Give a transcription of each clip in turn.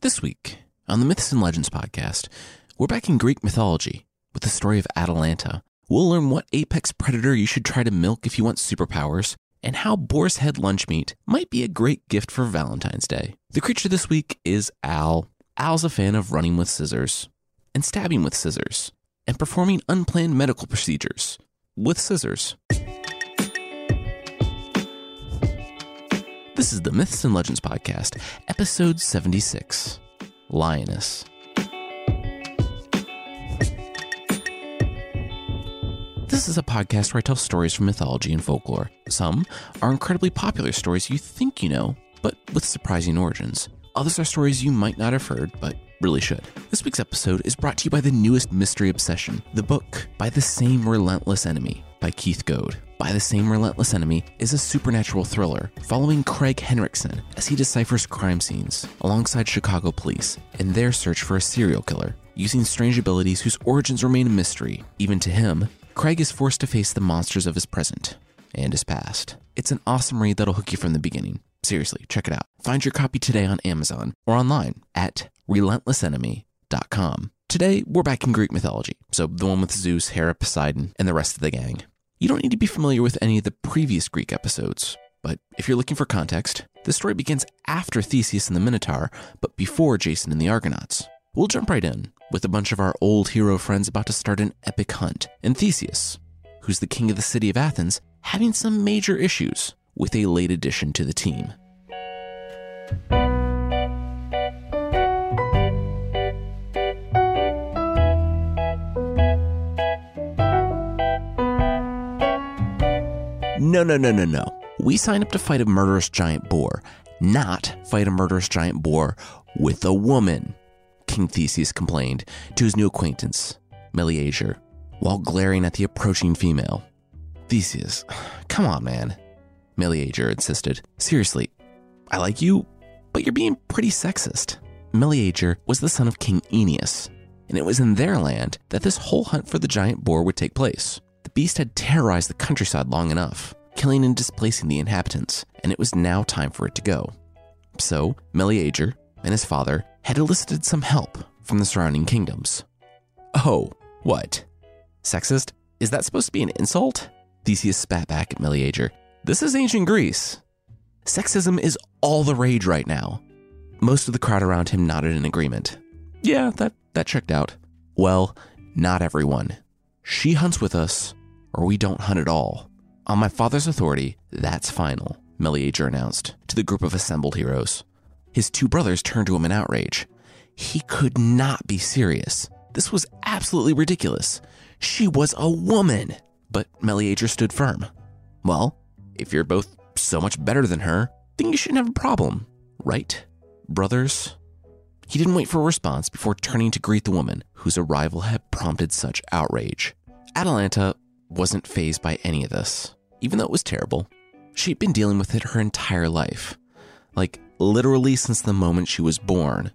This week on the Myths and Legends podcast, we're back in Greek mythology with the story of Atalanta. We'll learn what apex predator you should try to milk if you want superpowers, and how boar's head lunch meat might be a great gift for Valentine's Day. The creature this week is Al. Al's a fan of running with scissors, and stabbing with scissors, and performing unplanned medical procedures with scissors. This is the Myths and Legends Podcast, episode 76 Lioness. This is a podcast where I tell stories from mythology and folklore. Some are incredibly popular stories you think you know, but with surprising origins. Others are stories you might not have heard, but really should. This week's episode is brought to you by the newest mystery obsession, the book By the Same Relentless Enemy by Keith Goad by the same relentless enemy is a supernatural thriller following Craig Henriksen as he deciphers crime scenes alongside Chicago police in their search for a serial killer. Using strange abilities whose origins remain a mystery, even to him, Craig is forced to face the monsters of his present and his past. It's an awesome read that'll hook you from the beginning. Seriously, check it out. Find your copy today on Amazon or online at relentlessenemy.com. Today, we're back in Greek mythology, so the one with Zeus, Hera, Poseidon, and the rest of the gang. You don't need to be familiar with any of the previous Greek episodes, but if you're looking for context, the story begins after Theseus and the Minotaur, but before Jason and the Argonauts. We'll jump right in with a bunch of our old hero friends about to start an epic hunt, and Theseus, who's the king of the city of Athens, having some major issues with a late addition to the team. No, no, no, no, no. We signed up to fight a murderous giant boar, not fight a murderous giant boar with a woman, King Theseus complained to his new acquaintance, Meleager, while glaring at the approaching female. Theseus, come on, man, Meleager insisted. Seriously, I like you, but you're being pretty sexist. Meleager was the son of King Oeneus, and it was in their land that this whole hunt for the giant boar would take place. The beast had terrorized the countryside long enough, killing and displacing the inhabitants, and it was now time for it to go. So, Meleager and his father had elicited some help from the surrounding kingdoms. Oh, what? Sexist? Is that supposed to be an insult? Theseus spat back at Meleager. This is ancient Greece. Sexism is all the rage right now. Most of the crowd around him nodded in agreement. Yeah, that, that checked out. Well, not everyone. She hunts with us, or we don't hunt at all. On my father's authority, that's final, Meleager announced to the group of assembled heroes. His two brothers turned to him in outrage. He could not be serious. This was absolutely ridiculous. She was a woman. But Meleager stood firm. Well, if you're both so much better than her, then you shouldn't have a problem, right, brothers? He didn't wait for a response before turning to greet the woman whose arrival had prompted such outrage. Atalanta wasn't fazed by any of this, even though it was terrible. She'd been dealing with it her entire life. Like, literally since the moment she was born.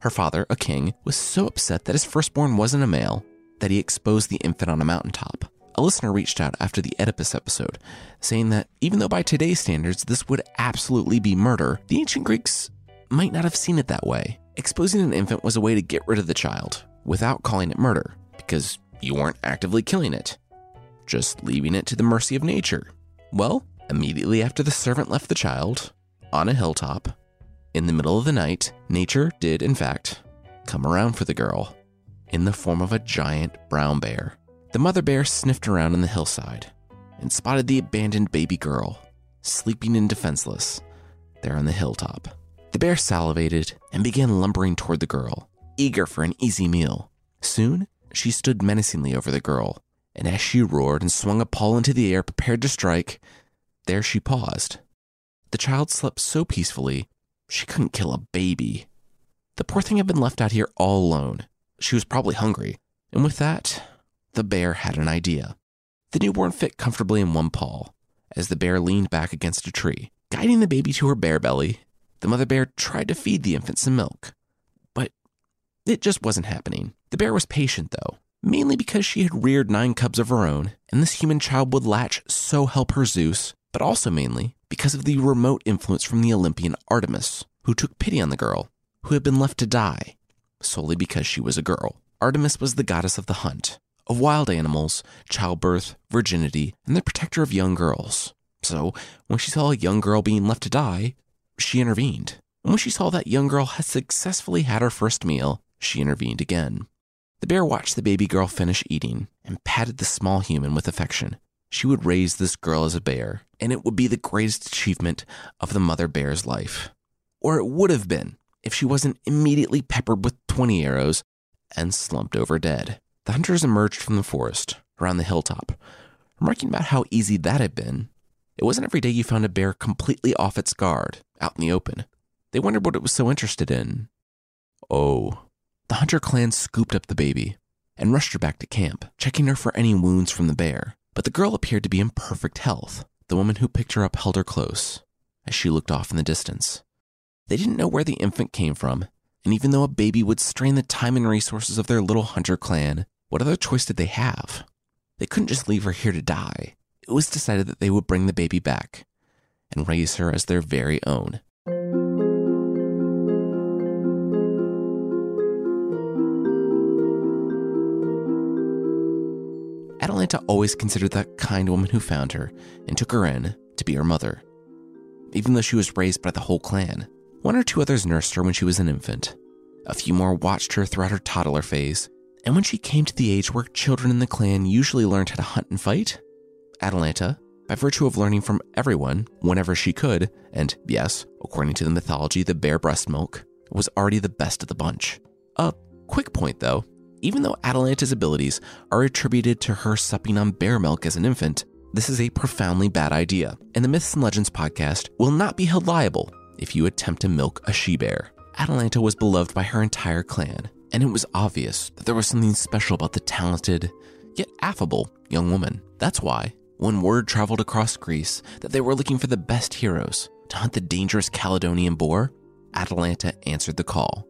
Her father, a king, was so upset that his firstborn wasn't a male that he exposed the infant on a mountaintop. A listener reached out after the Oedipus episode, saying that even though by today's standards this would absolutely be murder, the ancient Greeks might not have seen it that way. Exposing an infant was a way to get rid of the child without calling it murder, because you weren't actively killing it, just leaving it to the mercy of nature. Well, immediately after the servant left the child, on a hilltop, in the middle of the night, nature did, in fact, come around for the girl in the form of a giant brown bear. The mother bear sniffed around on the hillside and spotted the abandoned baby girl, sleeping and defenseless, there on the hilltop. The bear salivated and began lumbering toward the girl, eager for an easy meal. Soon, she stood menacingly over the girl, and as she roared and swung a paw into the air prepared to strike, there she paused. The child slept so peacefully, she couldn't kill a baby. The poor thing had been left out here all alone. She was probably hungry, and with that, the bear had an idea. The newborn fit comfortably in one paw as the bear leaned back against a tree. Guiding the baby to her bear belly, the mother bear tried to feed the infant some milk. But it just wasn't happening. The bear was patient, though, mainly because she had reared nine cubs of her own, and this human child would latch so help her Zeus, but also mainly because of the remote influence from the Olympian Artemis, who took pity on the girl, who had been left to die solely because she was a girl. Artemis was the goddess of the hunt, of wild animals, childbirth, virginity, and the protector of young girls. So, when she saw a young girl being left to die, she intervened. And when she saw that young girl had successfully had her first meal, she intervened again. The bear watched the baby girl finish eating and patted the small human with affection. She would raise this girl as a bear, and it would be the greatest achievement of the mother bear's life. Or it would have been if she wasn't immediately peppered with 20 arrows and slumped over dead. The hunters emerged from the forest around the hilltop, remarking about how easy that had been. It wasn't every day you found a bear completely off its guard, out in the open. They wondered what it was so interested in. Oh. The hunter clan scooped up the baby and rushed her back to camp, checking her for any wounds from the bear. But the girl appeared to be in perfect health. The woman who picked her up held her close as she looked off in the distance. They didn't know where the infant came from, and even though a baby would strain the time and resources of their little hunter clan, what other choice did they have? They couldn't just leave her here to die. It was decided that they would bring the baby back and raise her as their very own. Atalanta always considered the kind woman who found her and took her in to be her mother, even though she was raised by the whole clan. One or two others nursed her when she was an infant. A few more watched her throughout her toddler phase, and when she came to the age where children in the clan usually learned how to hunt and fight, Atalanta, by virtue of learning from everyone whenever she could, and yes, according to the mythology, the bear breast milk, was already the best of the bunch. A quick point though even though Atalanta's abilities are attributed to her supping on bear milk as an infant, this is a profoundly bad idea, and the Myths and Legends podcast will not be held liable if you attempt to milk a she bear. Atalanta was beloved by her entire clan, and it was obvious that there was something special about the talented, yet affable, young woman. That's why, when word traveled across Greece that they were looking for the best heroes to hunt the dangerous Caledonian boar, Atalanta answered the call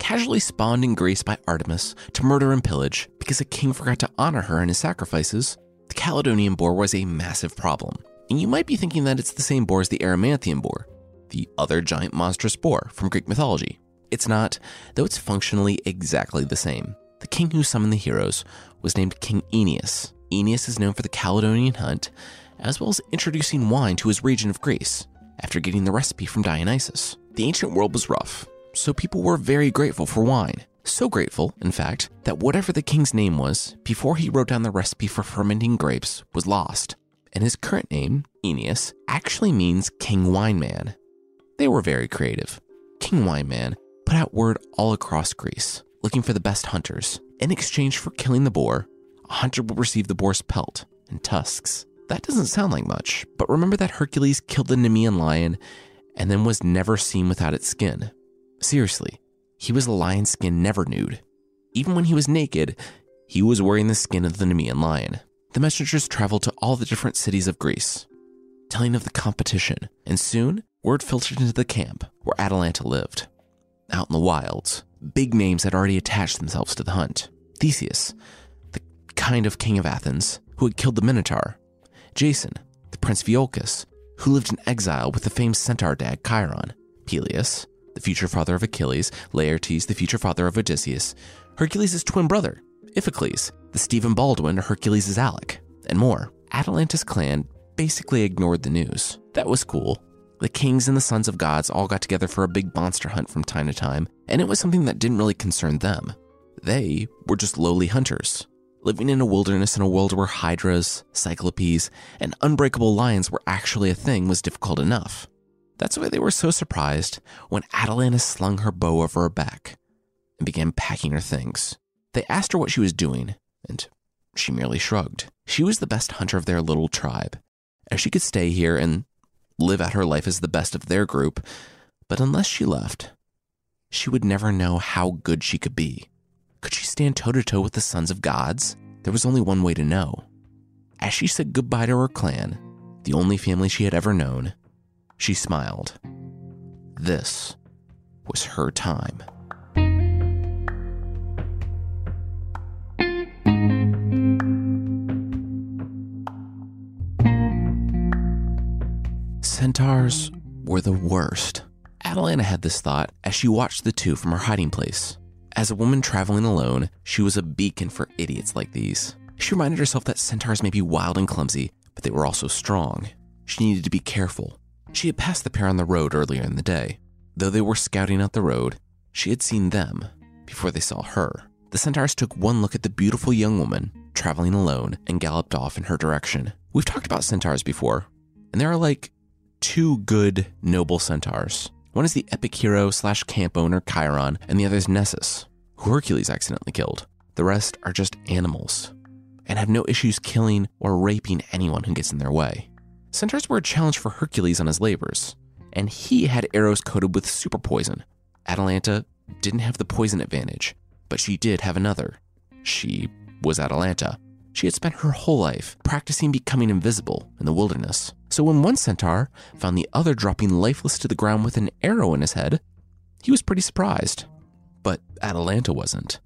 casually spawned in Greece by Artemis to murder and pillage because a king forgot to honor her in his sacrifices, the Caledonian boar was a massive problem. And you might be thinking that it's the same boar as the Erymanthian boar, the other giant monstrous boar from Greek mythology. It's not, though it's functionally exactly the same. The king who summoned the heroes was named King Oeneus. Oeneus is known for the Caledonian hunt, as well as introducing wine to his region of Greece after getting the recipe from Dionysus. The ancient world was rough, so people were very grateful for wine. So grateful, in fact, that whatever the king's name was, before he wrote down the recipe for fermenting grapes, was lost. And his current name, Oeneus, actually means King Wine Man. They were very creative. King Wine Man put out word all across Greece, looking for the best hunters. In exchange for killing the boar, a hunter would receive the boar's pelt and tusks. That doesn't sound like much, but remember that Hercules killed the Nemean lion and then was never seen without its skin. Seriously, he was a lion skin never nude. Even when he was naked, he was wearing the skin of the Nemean lion. The messengers traveled to all the different cities of Greece, telling of the competition, and soon word filtered into the camp where Atalanta lived. Out in the wilds, big names had already attached themselves to the hunt. Theseus, the kind of king of Athens, who had killed the Minotaur. Jason, the prince of who lived in exile with the famed centaur dad Chiron. Peleus, the future father of Achilles, Laertes, the future father of Odysseus, Hercules' twin brother, Iphicles, the Stephen Baldwin Hercules' Alec, and more. Atalanta's clan basically ignored the news. That was cool. The kings and the sons of gods all got together for a big monster hunt from time to time, and it was something that didn't really concern them. They were just lowly hunters, living in a wilderness in a world where hydras, cyclopes, and unbreakable lions were actually a thing was difficult enough. That's why they were so surprised when Atalanta slung her bow over her back and began packing her things. They asked her what she was doing, and she merely shrugged. She was the best hunter of their little tribe, and she could stay here and live out her life as the best of their group, but unless she left, she would never know how good she could be. Could she stand toe to toe with the sons of gods? There was only one way to know. As she said goodbye to her clan, the only family she had ever known, she smiled. This was her time. Centaurs were the worst. Atalanta had this thought as she watched the two from her hiding place. As a woman traveling alone, she was a beacon for idiots like these. She reminded herself that centaurs may be wild and clumsy, but they were also strong. She needed to be careful. She had passed the pair on the road earlier in the day. Though they were scouting out the road, she had seen them before they saw her. The centaurs took one look at the beautiful young woman traveling alone and galloped off in her direction. We've talked about centaurs before, and there are like two good noble centaurs. One is the epic hero slash camp owner Chiron, and the other is Nessus, who Hercules accidentally killed. The rest are just animals and have no issues killing or raping anyone who gets in their way. Centaurs were a challenge for Hercules on his labors, and he had arrows coated with super poison. Atalanta didn't have the poison advantage, but she did have another. She was Atalanta. She had spent her whole life practicing becoming invisible in the wilderness. So when one centaur found the other dropping lifeless to the ground with an arrow in his head, he was pretty surprised. But Atalanta wasn't,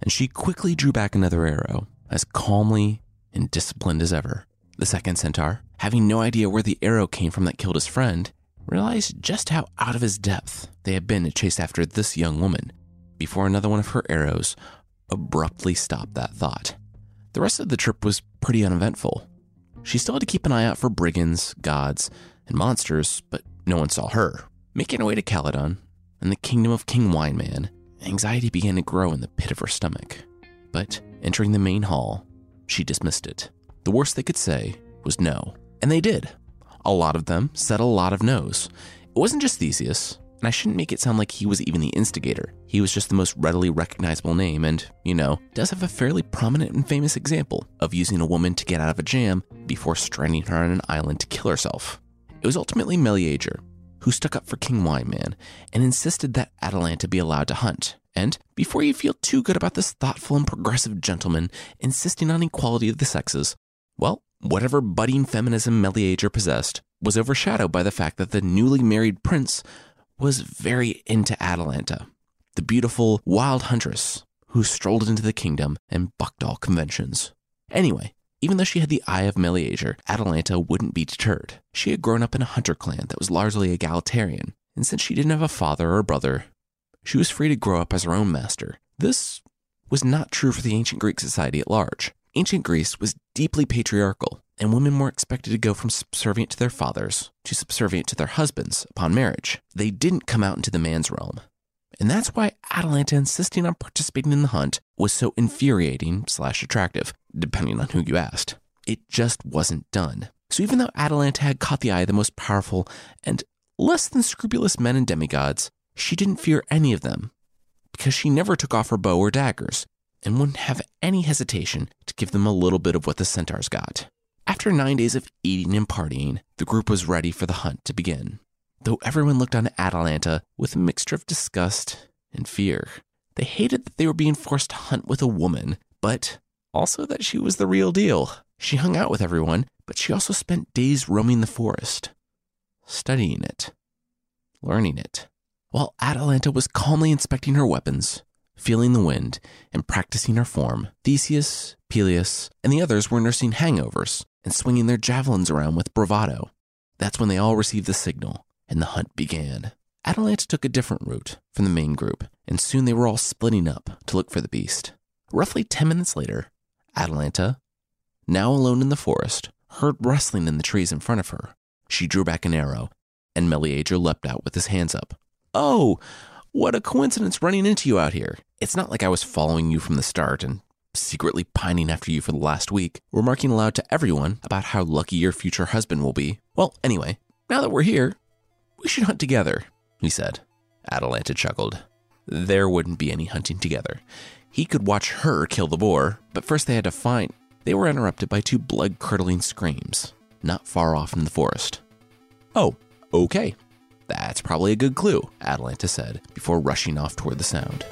and she quickly drew back another arrow, as calmly and disciplined as ever. The second centaur, having no idea where the arrow came from that killed his friend, realized just how out of his depth they had been to chase after this young woman before another one of her arrows abruptly stopped that thought. The rest of the trip was pretty uneventful. She still had to keep an eye out for brigands, gods, and monsters, but no one saw her. Making her way to Calydon and the kingdom of King Wineman, anxiety began to grow in the pit of her stomach. But entering the main hall, she dismissed it. The worst they could say was no. And they did. A lot of them said a lot of no's. It wasn't just Theseus, and I shouldn't make it sound like he was even the instigator. He was just the most readily recognizable name, and, you know, does have a fairly prominent and famous example of using a woman to get out of a jam before stranding her on an island to kill herself. It was ultimately Meleager who stuck up for King Wineman and insisted that Atalanta be allowed to hunt. And before you feel too good about this thoughtful and progressive gentleman insisting on equality of the sexes, well, whatever budding feminism Meleager possessed was overshadowed by the fact that the newly married prince was very into Atalanta, the beautiful wild huntress who strolled into the kingdom and bucked all conventions. Anyway, even though she had the eye of Meleager, Atalanta wouldn't be deterred. She had grown up in a hunter clan that was largely egalitarian, and since she didn't have a father or a brother, she was free to grow up as her own master. This was not true for the ancient Greek society at large. Ancient Greece was deeply patriarchal, and women were expected to go from subservient to their fathers to subservient to their husbands upon marriage. They didn't come out into the man's realm. And that's why Atalanta insisting on participating in the hunt was so infuriating slash attractive, depending on who you asked. It just wasn't done. So even though Atalanta had caught the eye of the most powerful and less than scrupulous men and demigods, she didn't fear any of them because she never took off her bow or daggers and wouldn't have any hesitation to give them a little bit of what the centaurs got. After nine days of eating and partying, the group was ready for the hunt to begin. Though everyone looked on Atalanta with a mixture of disgust and fear. They hated that they were being forced to hunt with a woman, but also that she was the real deal. She hung out with everyone, but she also spent days roaming the forest, studying it, learning it. While Atalanta was calmly inspecting her weapons, feeling the wind, and practicing her form, Theseus, Peleus, and the others were nursing hangovers and swinging their javelins around with bravado. That's when they all received the signal, and the hunt began. Atalanta took a different route from the main group, and soon they were all splitting up to look for the beast. Roughly 10 minutes later, Atalanta, now alone in the forest, heard rustling in the trees in front of her. She drew back an arrow, and Meleager leapt out with his hands up. Oh, what a coincidence running into you out here. It's not like I was following you from the start and secretly pining after you for the last week, remarking aloud to everyone about how lucky your future husband will be. Well, anyway, now that we're here, we should hunt together, he said. Atalanta chuckled. There wouldn't be any hunting together. He could watch her kill the boar, but first they had to find. They were interrupted by two blood curdling screams, not far off in the forest. Oh, okay. That's probably a good clue, Atalanta said, before rushing off toward the sound.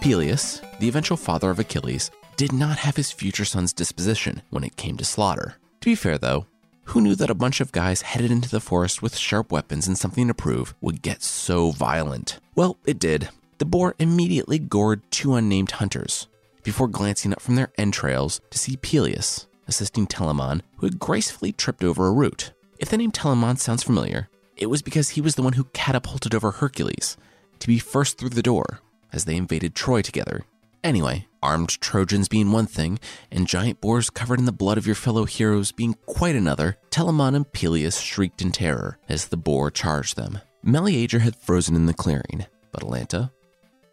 Peleus, the eventual father of Achilles, did not have his future son's disposition when it came to slaughter. To be fair, though, who knew that a bunch of guys headed into the forest with sharp weapons and something to prove would get so violent? Well, it did. The boar immediately gored two unnamed hunters. Before glancing up from their entrails to see Peleus assisting Telamon, who had gracefully tripped over a root. If the name Telamon sounds familiar, it was because he was the one who catapulted over Hercules to be first through the door as they invaded Troy together. Anyway, armed Trojans being one thing, and giant boars covered in the blood of your fellow heroes being quite another, Telamon and Peleus shrieked in terror as the boar charged them. Meleager had frozen in the clearing, but Atalanta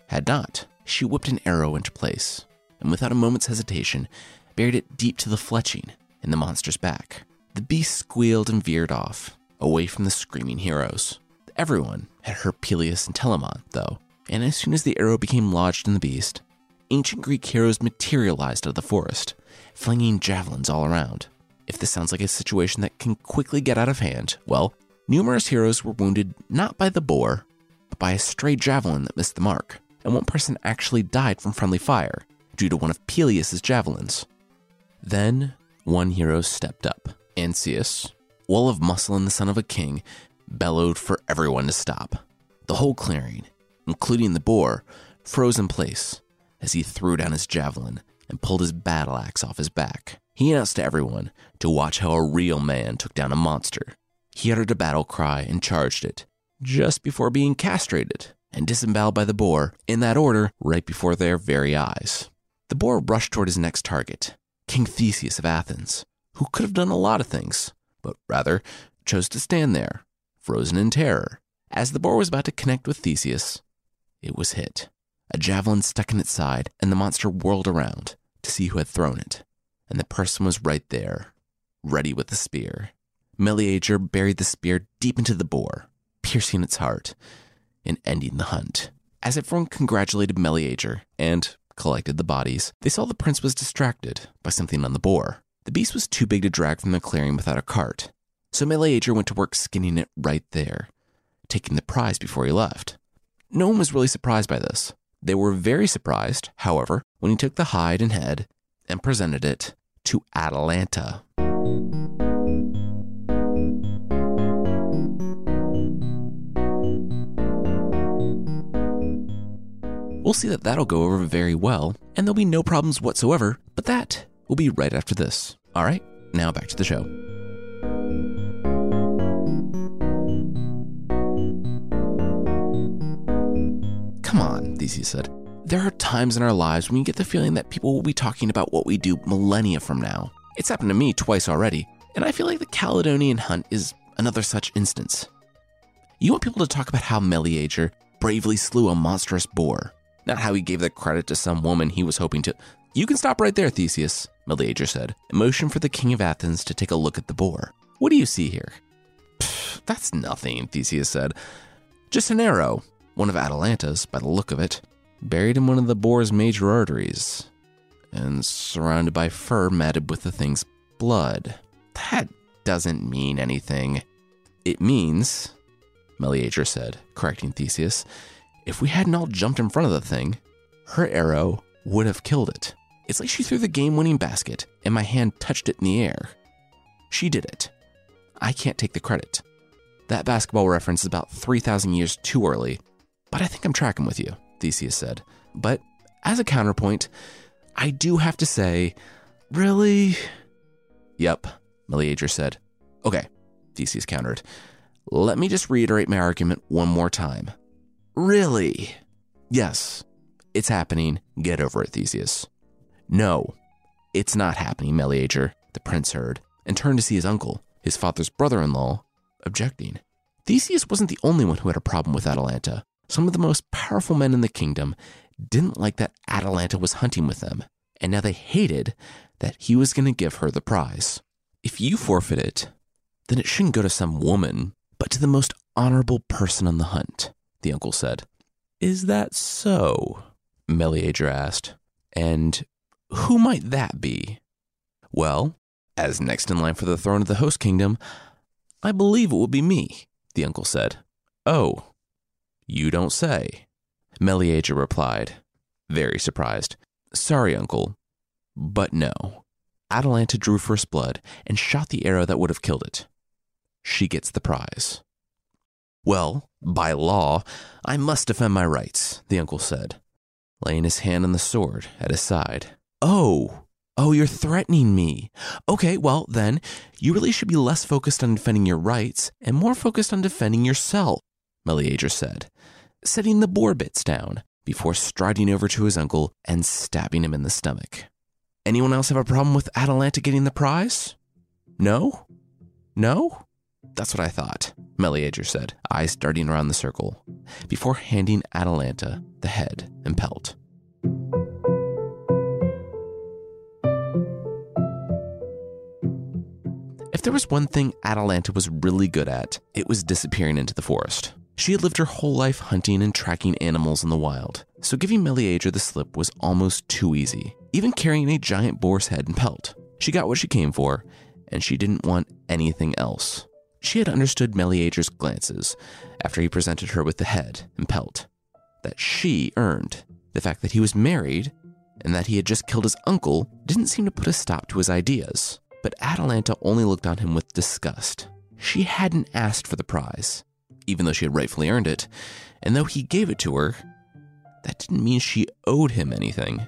had not. She whipped an arrow into place, and without a moment's hesitation, buried it deep to the fletching in the monster's back. The beast squealed and veered off, away from the screaming heroes. Everyone had heard Peleus and Telamon, though, and as soon as the arrow became lodged in the beast, ancient Greek heroes materialized out of the forest, flinging javelins all around. If this sounds like a situation that can quickly get out of hand, well, numerous heroes were wounded not by the boar, but by a stray javelin that missed the mark, and one person actually died from friendly fire due to one of Peleus's javelins. Then one hero stepped up. Ancaeus, wall of muscle and the son of a king, bellowed for everyone to stop. The whole clearing, including the boar, froze in place as he threw down his javelin and pulled his battle axe off his back. He announced to everyone to watch how a real man took down a monster. He uttered a battle cry and charged it, just before being castrated and disemboweled by the boar, in that order, right before their very eyes. The boar rushed toward his next target, King Theseus of Athens, who could have done a lot of things, but rather chose to stand there, frozen in terror. As the boar was about to connect with Theseus, it was hit. A javelin stuck in its side, and the monster whirled around to see who had thrown it. And the person was right there, ready with the spear. Meleager buried the spear deep into the boar, piercing its heart and ending the hunt. As everyone congratulated Meleager and collected the bodies, they saw the prince was distracted by something on the boar. The beast was too big to drag from the clearing without a cart, so Meleager went to work skinning it right there, taking the prize before he left. No one was really surprised by this. They were very surprised, however, when he took the hide and head and presented it to Atalanta. We'll see that that'll go over very well, and there'll be no problems whatsoever, but that will be right after this. All right, now back to the show. Come on, Theseus said. There are times in our lives when you get the feeling that people will be talking about what we do millennia from now. It's happened to me twice already, and I feel like the Caledonian hunt is another such instance. You want people to talk about how Meleager bravely slew a monstrous boar, not how he gave the credit to some woman he was hoping to. You can stop right there, Theseus, Meleager said, and motioned for the king of Athens to take a look at the boar. What do you see here? That's nothing, Theseus said. Just an arrow, one of Atalanta's, by the look of it, buried in one of the boar's major arteries, and surrounded by fur matted with the thing's blood. That doesn't mean anything. It means, Meleager said, correcting Theseus, if we hadn't all jumped in front of the thing, her arrow would have killed it. It's like she threw the game winning basket and my hand touched it in the air. She did it. I can't take the credit. That basketball reference is about 3,000 years too early, but I think I'm tracking with you, Theseus said. But as a counterpoint, I do have to say, really? Yep, Meleager said. Okay, Theseus countered. Let me just reiterate my argument one more time. Really? Yes, it's happening. Get over it, Theseus. No, it's not happening, Meleager, the prince heard, and turned to see his uncle, his father's brother in law, objecting. Theseus wasn't the only one who had a problem with Atalanta. Some of the most powerful men in the kingdom didn't like that Atalanta was hunting with them, and now they hated that he was going to give her the prize. If you forfeit it, then it shouldn't go to some woman, but to the most honorable person on the hunt the uncle said. Is that so? Meleager asked. And who might that be? Well, as next in line for the throne of the host kingdom, I believe it will be me, the uncle said. Oh, you don't say. Meleager replied, very surprised. Sorry, uncle, but no. Atalanta drew first blood and shot the arrow that would have killed it. She gets the prize. Well, by law, I must defend my rights, the uncle said. laying his hand on the sword at his side. Oh, oh, you're threatening me. Okay, well, then, you really should be less focused on defending your rights and more focused on defending yourself, Meleager said, setting the boar bits down before striding over to his uncle and stabbing him in the stomach. Anyone else have a problem with Atalanta getting the prize? No? No? That's what I thought, Meleager said, eyes darting around the circle, before handing Atalanta the head and pelt. If there was one thing Atalanta was really good at, it was disappearing into the forest. She had lived her whole life hunting and tracking animals in the wild, so giving Meleager the slip was almost too easy, even carrying a giant boar's head and pelt. She got what she came for, and she didn't want anything else. She had understood Meleager's glances after he presented her with the head and pelt, that she earned. The fact that he was married and that he had just killed his uncle didn't seem to put a stop to his ideas, but Atalanta only looked on him with disgust. She hadn't asked for the prize, even though she had rightfully earned it, and though he gave it to her, that didn't mean she owed him anything,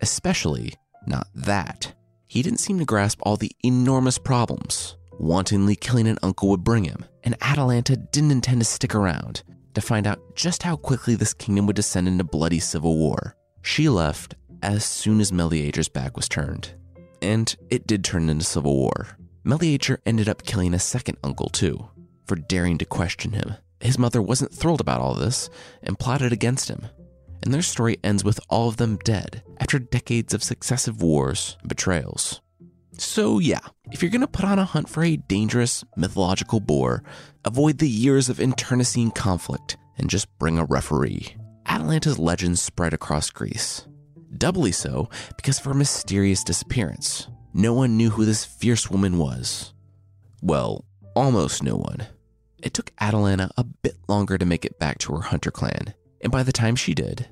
especially not that. He didn't seem to grasp all the enormous problems wantonly killing an uncle would bring him, and Atalanta didn't intend to stick around to find out just how quickly this kingdom would descend into bloody civil war. She left as soon as Meleager's back was turned, and it did turn into civil war. Meleager ended up killing a second uncle too, for daring to question him. His mother wasn't thrilled about all this and plotted against him. And their story ends with all of them dead after decades of successive wars and betrayals. So, yeah, if you're gonna put on a hunt for a dangerous mythological boar, avoid the years of internecine conflict and just bring a referee. Atalanta's legend spread across Greece. Doubly so because of her mysterious disappearance. No one knew who this fierce woman was. Well, almost no one. It took Atalanta a bit longer to make it back to her hunter clan, and by the time she did,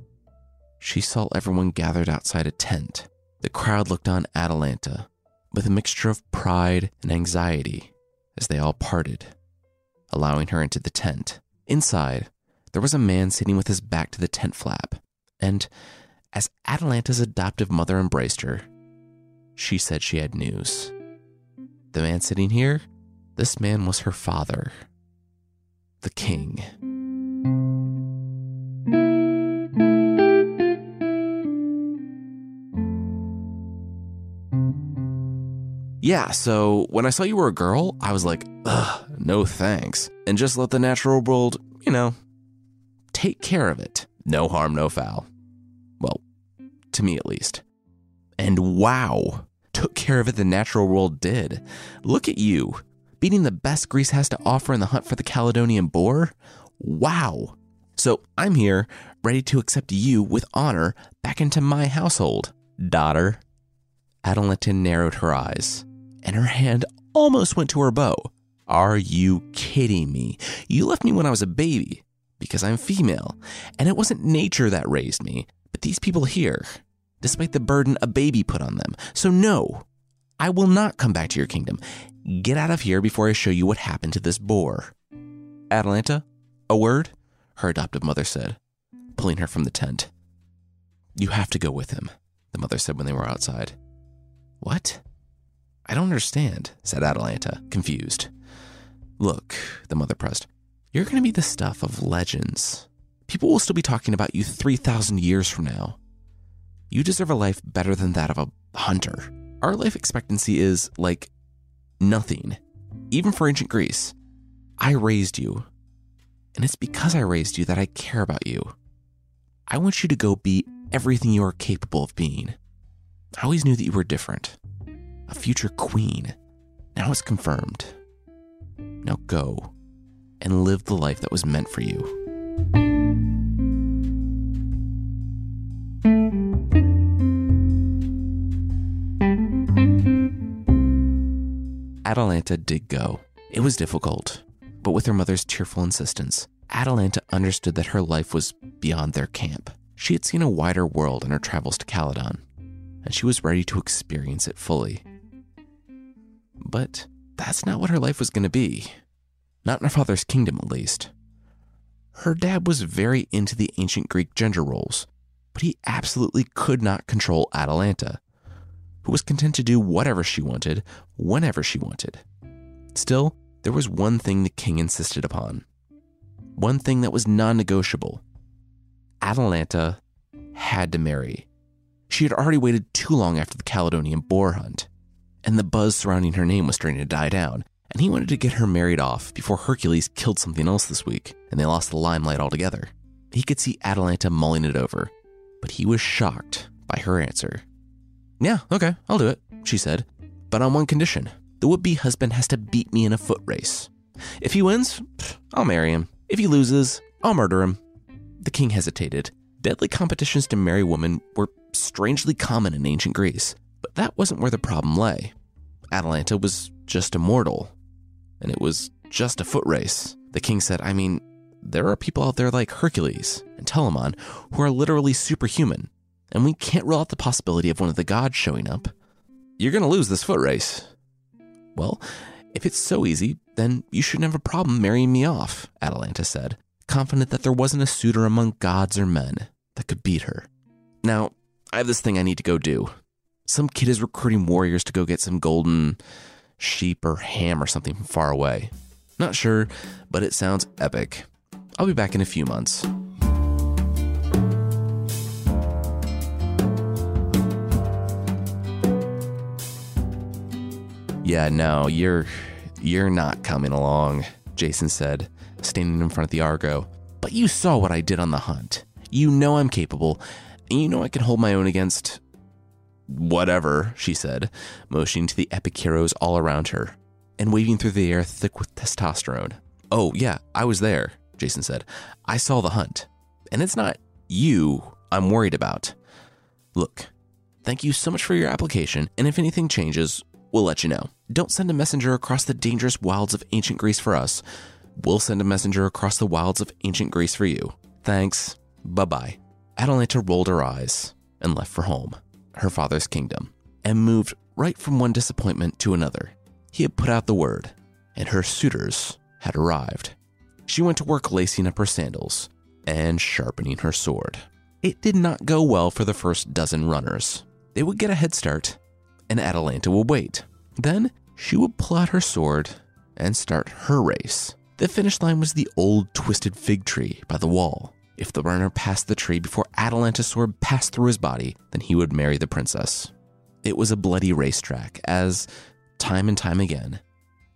she saw everyone gathered outside a tent. The crowd looked on Atalanta with a mixture of pride and anxiety as they all parted, allowing her into the tent. Inside, there was a man sitting with his back to the tent flap, and as Atalanta's adoptive mother embraced her, she said she had news. The man sitting here, this man was her father, the king. Yeah, so when I saw you were a girl, I was like, ugh, no thanks. And just let the natural world, you know, take care of it. No harm, no foul. Well, to me at least. And wow, took care of it the natural world did. Look at you, beating the best Greece has to offer in the hunt for the Caledonian boar. Wow. So I'm here, ready to accept you with honor back into my household, daughter. Atalanta narrowed her eyes and her hand almost went to her bow. Are you kidding me? You left me when I was a baby because I'm female, and it wasn't nature that raised me, but these people here, despite the burden a baby put on them. So, no, I will not come back to your kingdom. Get out of here before I show you what happened to this boar. Atalanta, a word? Her adoptive mother said, pulling her from the tent. You have to go with him, the mother said when they were outside. What? I don't understand, said Atalanta, confused. Look, the mother pressed, you're going to be the stuff of legends. People will still be talking about you 3,000 years from now. You deserve a life better than that of a hunter. Our life expectancy is like nothing, even for ancient Greece. I raised you, and it's because I raised you that I care about you. I want you to go be everything you are capable of being. I always knew that you were different a future queen. Now it's confirmed. Now go and live the life that was meant for you. Atalanta did go. It was difficult, but with her mother's tearful insistence, Atalanta understood that her life was beyond their camp. She had seen a wider world in her travels to Calydon, and she was ready to experience it fully. But that's not what her life was going to be. Not in her father's kingdom, at least. Her dad was very into the ancient Greek gender roles, but he absolutely could not control Atalanta, who was content to do whatever she wanted, whenever she wanted. Still, there was one thing the king insisted upon. One thing that was non negotiable. Atalanta had to marry. She had already waited too long after the Caledonian boar hunt, and the buzz surrounding her name was starting to die down, and he wanted to get her married off before Hercules killed something else this week and they lost the limelight altogether. He could see Atalanta mulling it over, but he was shocked by her answer. Yeah, okay, I'll do it, she said, but on one condition the would be husband has to beat me in a foot race. If he wins, I'll marry him. If he loses, I'll murder him. The king hesitated. Deadly competitions to marry women were strangely common in ancient Greece, but that wasn't where the problem lay. Atalanta was just a mortal, and it was just a foot race. The king said, I mean, there are people out there like Hercules and Telamon who are literally superhuman, and we can't rule out the possibility of one of the gods showing up. You're going to lose this foot race. Well, if it's so easy, then you shouldn't have a problem marrying me off, Atalanta said, confident that there wasn't a suitor among gods or men that could beat her. Now, I have this thing I need to go do. Some kid is recruiting warriors to go get some golden sheep or ham or something from far away. Not sure, but it sounds epic. I'll be back in a few months. Yeah, no, you're you're not coming along, Jason said, standing in front of the Argo. But you saw what I did on the hunt. You know I'm capable, and you know I can hold my own against whatever, she said, motioning to the epic heroes all around her and waving through the air thick with testosterone. Oh, yeah, I was there, Jason said. I saw the hunt. And it's not you I'm worried about. Look, thank you so much for your application, and if anything changes, we'll let you know. Don't send a messenger across the dangerous wilds of ancient Greece for us. We'll send a messenger across the wilds of ancient Greece for you. Thanks. Bye bye. Atalanta rolled her eyes and left for home, her father's kingdom, and moved right from one disappointment to another. He had put out the word, and her suitors had arrived. She went to work lacing up her sandals and sharpening her sword. It did not go well for the first dozen runners. They would get a head start, and Atalanta would wait. Then she would pull out her sword and start her race. The finish line was the old twisted fig tree by the wall. If the runner passed the tree before Atalanta's sword passed through his body, then he would marry the princess. It was a bloody racetrack, as, time and time again,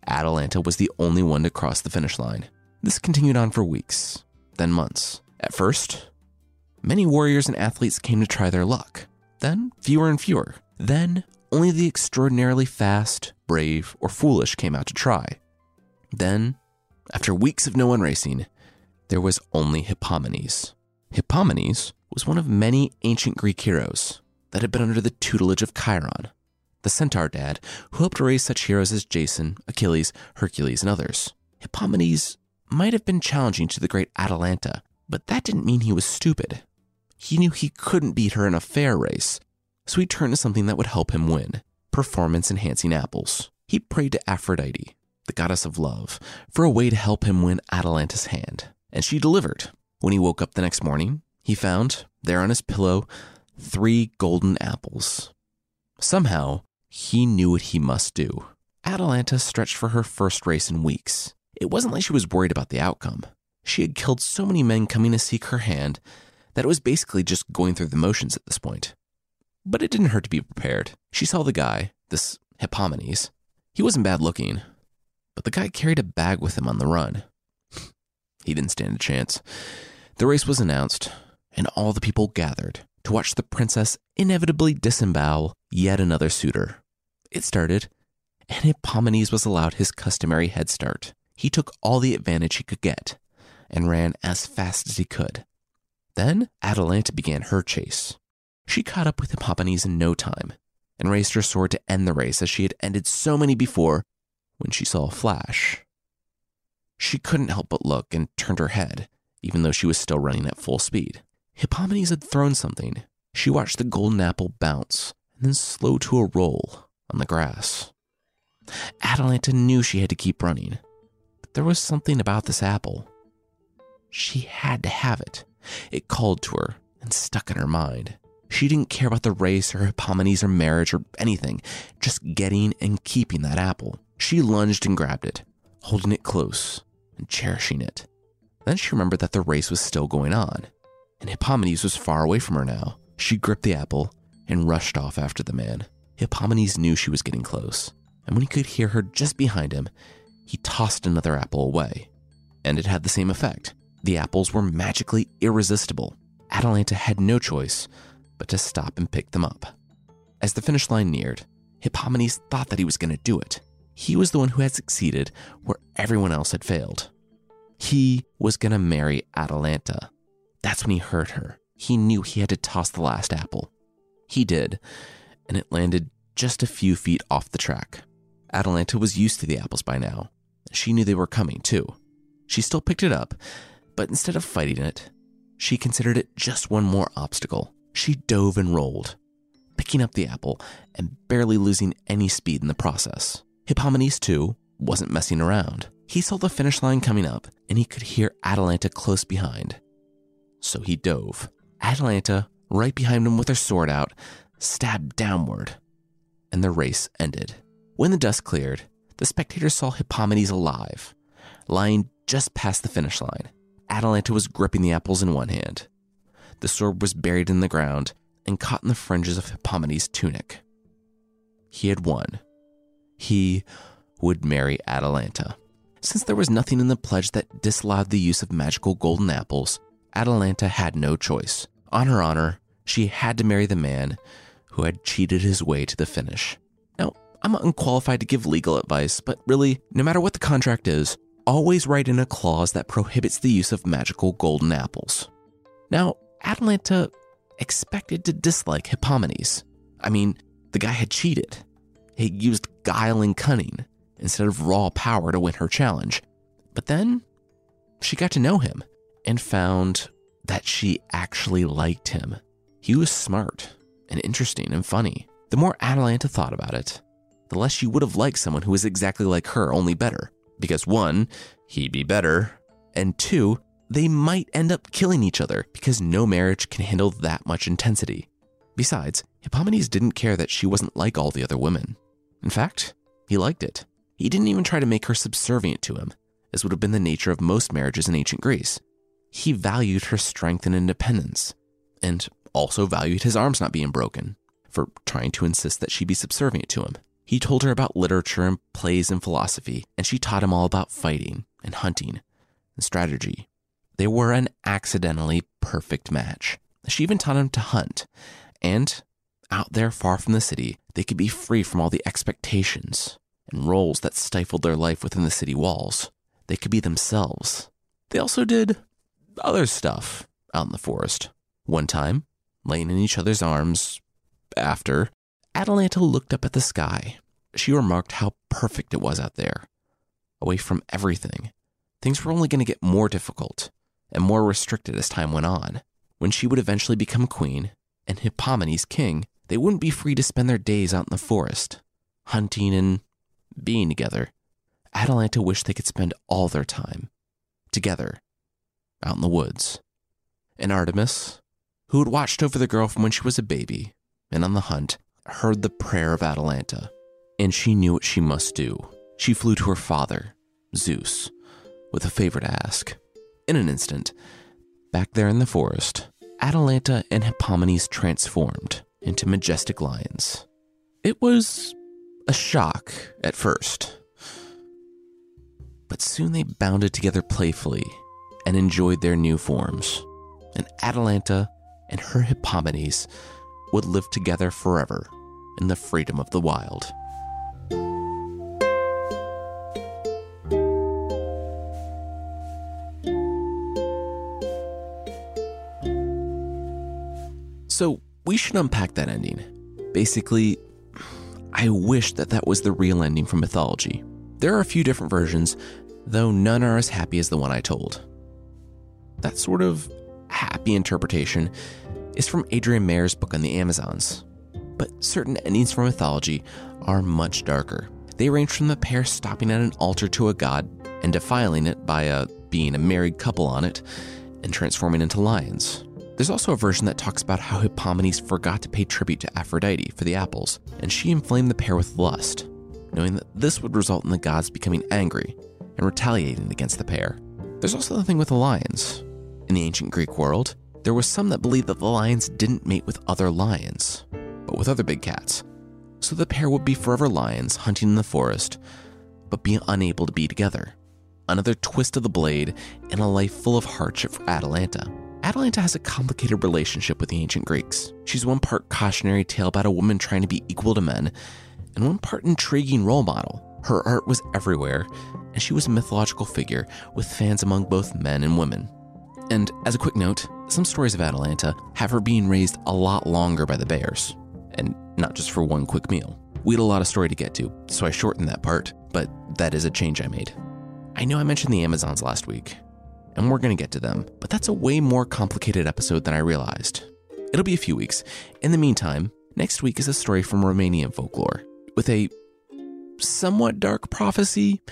Atalanta was the only one to cross the finish line. This continued on for weeks, then months. At first, many warriors and athletes came to try their luck. Then, fewer and fewer. Then, only the extraordinarily fast, brave, or foolish came out to try. Then, after weeks of no one racing, there was only Hippomenes. Hippomenes was one of many ancient Greek heroes that had been under the tutelage of Chiron, the centaur dad who helped raise such heroes as Jason, Achilles, Hercules, and others. Hippomenes might have been challenging to the great Atalanta, but that didn't mean he was stupid. He knew he couldn't beat her in a fair race, so he turned to something that would help him win performance enhancing apples. He prayed to Aphrodite, the goddess of love, for a way to help him win Atalanta's hand, and she delivered. When he woke up the next morning, he found, there on his pillow, three golden apples. Somehow, he knew what he must do. Atalanta stretched for her first race in weeks. It wasn't like she was worried about the outcome. She had killed so many men coming to seek her hand that it was basically just going through the motions at this point. But it didn't hurt to be prepared. She saw the guy, this Hippomenes. He wasn't bad looking, but the guy carried a bag with him on the run. He didn't stand a chance. The race was announced, and all the people gathered to watch the princess inevitably disembowel yet another suitor. It started, and Hippomenes was allowed his customary head start. He took all the advantage he could get and ran as fast as he could. Then Atalanta began her chase. She caught up with Hippomenes in no time and raised her sword to end the race as she had ended so many before when she saw a flash. She couldn't help but look and turned her head, even though she was still running at full speed. Hippomenes had thrown something. She watched the golden apple bounce and then slow to a roll on the grass. Atalanta knew she had to keep running, but there was something about this apple. She had to have it. It called to her, and stuck in her mind. She didn't care about the race or Hippomenes or marriage or anything, just getting and keeping that apple. She lunged and grabbed it, holding it close and cherishing it. Then she remembered that the race was still going on, and Hippomenes was far away from her now. She gripped the apple and rushed off after the man. Hippomenes knew she was getting close, and when he could hear her just behind him, he tossed another apple away. And it had the same effect. The apples were magically irresistible. Atalanta had no choice but to stop and pick them up. As the finish line neared, Hippomenes thought that he was going to do it. He was the one who had succeeded where everyone else had failed. He was going to marry Atalanta. That's when he heard her. He knew he had to toss the last apple. He did, and it landed just a few feet off the track. Atalanta was used to the apples by now. She knew they were coming, too. She still picked it up, but instead of fighting it, she considered it just one more obstacle. She dove and rolled, picking up the apple and barely losing any speed in the process. Hippomenes, too, wasn't messing around. He saw the finish line coming up and he could hear Atalanta close behind. So he dove. Atalanta, right behind him with her sword out, stabbed downward, and the race ended. When the dust cleared, the spectators saw Hippomenes alive, lying just past the finish line. Atalanta was gripping the apples in one hand. The sword was buried in the ground and caught in the fringes of Hippomenes' tunic. He had won. He would marry Atalanta. Since there was nothing in the pledge that disallowed the use of magical golden apples, Atalanta had no choice. On her honor, she had to marry the man who had cheated his way to the finish. Now, I'm unqualified to give legal advice, but really, no matter what the contract is, always write in a clause that prohibits the use of magical golden apples. Now, Atalanta expected to dislike Hippomenes. I mean, the guy had cheated. He used guile and cunning instead of raw power to win her challenge. But then she got to know him and found that she actually liked him. He was smart and interesting and funny. The more Atalanta thought about it, the less she would have liked someone who was exactly like her, only better because one, he'd be better, and two, they might end up killing each other because no marriage can handle that much intensity. Besides, Hippomenes didn't care that she wasn't like all the other women. In fact, he liked it. He didn't even try to make her subservient to him, as would have been the nature of most marriages in ancient Greece. He valued her strength and independence, and also valued his arms not being broken for trying to insist that she be subservient to him. He told her about literature and plays and philosophy, and she taught him all about fighting and hunting and strategy. They were an accidentally perfect match. She even taught him to hunt, and out there far from the city, they could be free from all the expectations and roles that stifled their life within the city walls. They could be themselves. They also did other stuff out in the forest. One time, laying in each other's arms, after, Atalanta looked up at the sky. She remarked how perfect it was out there. Away from everything. Things were only going to get more difficult and more restricted as time went on. When she would eventually become queen and Hippomenes king, they wouldn't be free to spend their days out in the forest, hunting and being together. Atalanta wished they could spend all their time together out in the woods. And Artemis, who had watched over the girl from when she was a baby and on the hunt, heard the prayer of Atalanta, and she knew what she must do. She flew to her father, Zeus, with a favor to ask. In an instant, back there in the forest, Atalanta and Hippomenes transformed into majestic lions. It was a shock at first, but soon they bounded together playfully and enjoyed their new forms. And Atalanta and her Hippomenes would live together forever in the freedom of the wild. So, we should unpack that ending. Basically, I wish that that was the real ending from mythology. There are a few different versions, though none are as happy as the one I told. That sort of happy interpretation is from Adrienne Mayor's book on the Amazons, but certain endings from mythology are much darker. They range from the pair stopping at an altar to a god and defiling it by a, being a married couple on it and transforming into lions, There's also a version that talks about how Hippomenes forgot to pay tribute to Aphrodite for the apples, and she inflamed the pair with lust, knowing that this would result in the gods becoming angry and retaliating against the pair. There's also the thing with the lions. In the ancient Greek world, there was some that believed that the lions didn't mate with other lions, but with other big cats. So the pair would be forever lions hunting in the forest, but be unable to be together. Another twist of the blade and a life full of hardship for Atalanta. Atalanta has a complicated relationship with the ancient Greeks. She's one part cautionary tale about a woman trying to be equal to men, and one part intriguing role model. Her art was everywhere, and she was a mythological figure with fans among both men and women. And as a quick note, some stories of Atalanta have her being raised a lot longer by the bears, and not just for one quick meal. We had a lot of story to get to, so I shortened that part, but that is a change I made. I know I mentioned the Amazons last week, and we're going to get to them, but that's a way more complicated episode than I realized. It'll be a few weeks. In the meantime, next week is a story from Romanian folklore with a somewhat dark prophecy,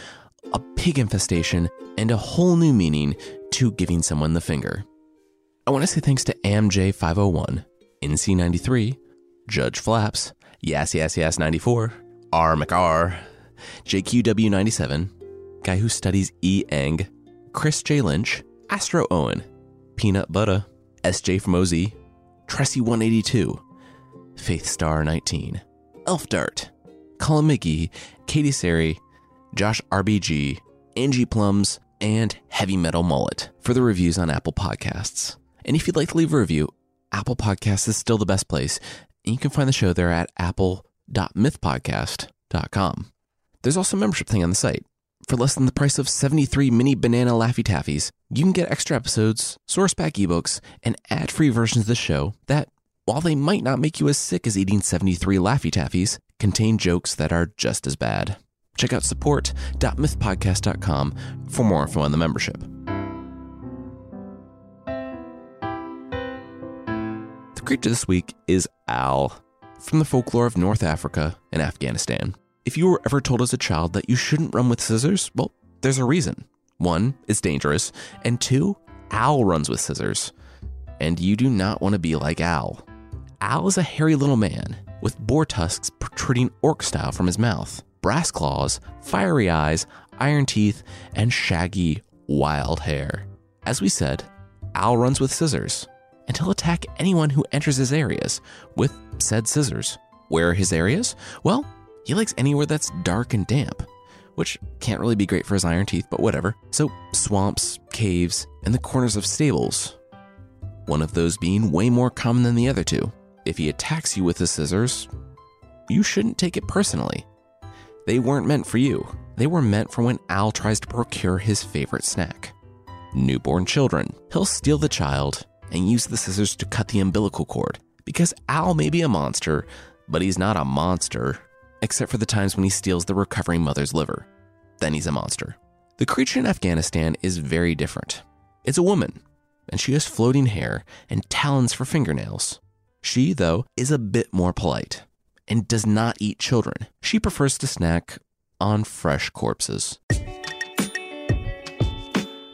a pig infestation, and a whole new meaning to giving someone the finger. I want to say thanks to AMJ501, NC93, Judge Flaps, Yes Yes Yes 94, R McR, JQW97, Guy Who Studies E Eng, Chris J. Lynch, Astro Owen, Peanut Butter, SJ from OZ, Tressie 182, Faith Star 19, Elf Dart, Colin McGee, Katie Sari, Josh RBG, Angie Plums, and Heavy Metal Mullet for the reviews on Apple Podcasts. And if you'd like to leave a review, Apple Podcasts is still the best place. You can find the show there at apple.mythpodcast.com. There's also a membership thing on the site. For less than the price of 73 mini banana Laffy Taffies, you can get extra episodes, source pack ebooks, and ad free versions of the show that, while they might not make you as sick as eating 73 Laffy Taffies, contain jokes that are just as bad. Check out support.mythpodcast.com for more info on the membership. The creature this week is Al, from the folklore of North Africa and Afghanistan. If you were ever told as a child that you shouldn't run with scissors, well, there's a reason. One, it's dangerous, and two, Al runs with scissors. And you do not want to be like Al. Al is a hairy little man with boar tusks protruding orc style from his mouth, brass claws, fiery eyes, iron teeth, and shaggy, wild hair. As we said, Al runs with scissors, and he'll attack anyone who enters his areas with said scissors. Where are his areas? Well, he likes anywhere that's dark and damp, which can't really be great for his iron teeth, but whatever. So, swamps, caves, and the corners of stables. One of those being way more common than the other two. If he attacks you with the scissors, you shouldn't take it personally. They weren't meant for you. They were meant for when Al tries to procure his favorite snack newborn children. He'll steal the child and use the scissors to cut the umbilical cord because Al may be a monster, but he's not a monster except for the times when he steals the recovering mother's liver. Then he's a monster. The creature in Afghanistan is very different. It's a woman, and she has floating hair and talons for fingernails. She, though, is a bit more polite and does not eat children. She prefers to snack on fresh corpses.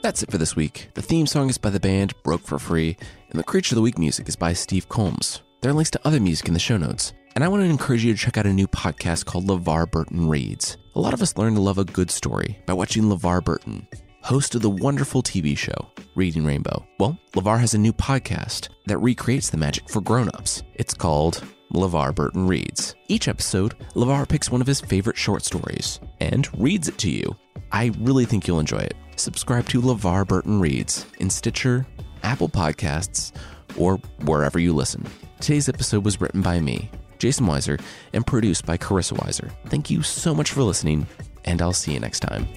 That's it for this week. The theme song is by the band Broke for Free, and the Creature of the Week music is by Steve Combs. There are links to other music in the show notes. And I want to encourage you to check out a new podcast called LeVar Burton Reads. A lot of us learn to love a good story by watching LeVar Burton, host of the wonderful TV show, Reading Rainbow. Well, LeVar has a new podcast that recreates the magic for grown-ups. It's called LeVar Burton Reads. Each episode, LeVar picks one of his favorite short stories and reads it to you. I really think you'll enjoy it. Subscribe to LeVar Burton Reads in Stitcher, Apple Podcasts, or wherever you listen. Today's episode was written by me, Jason Weiser, and produced by Carissa Weiser. Thank you so much for listening, and I'll see you next time.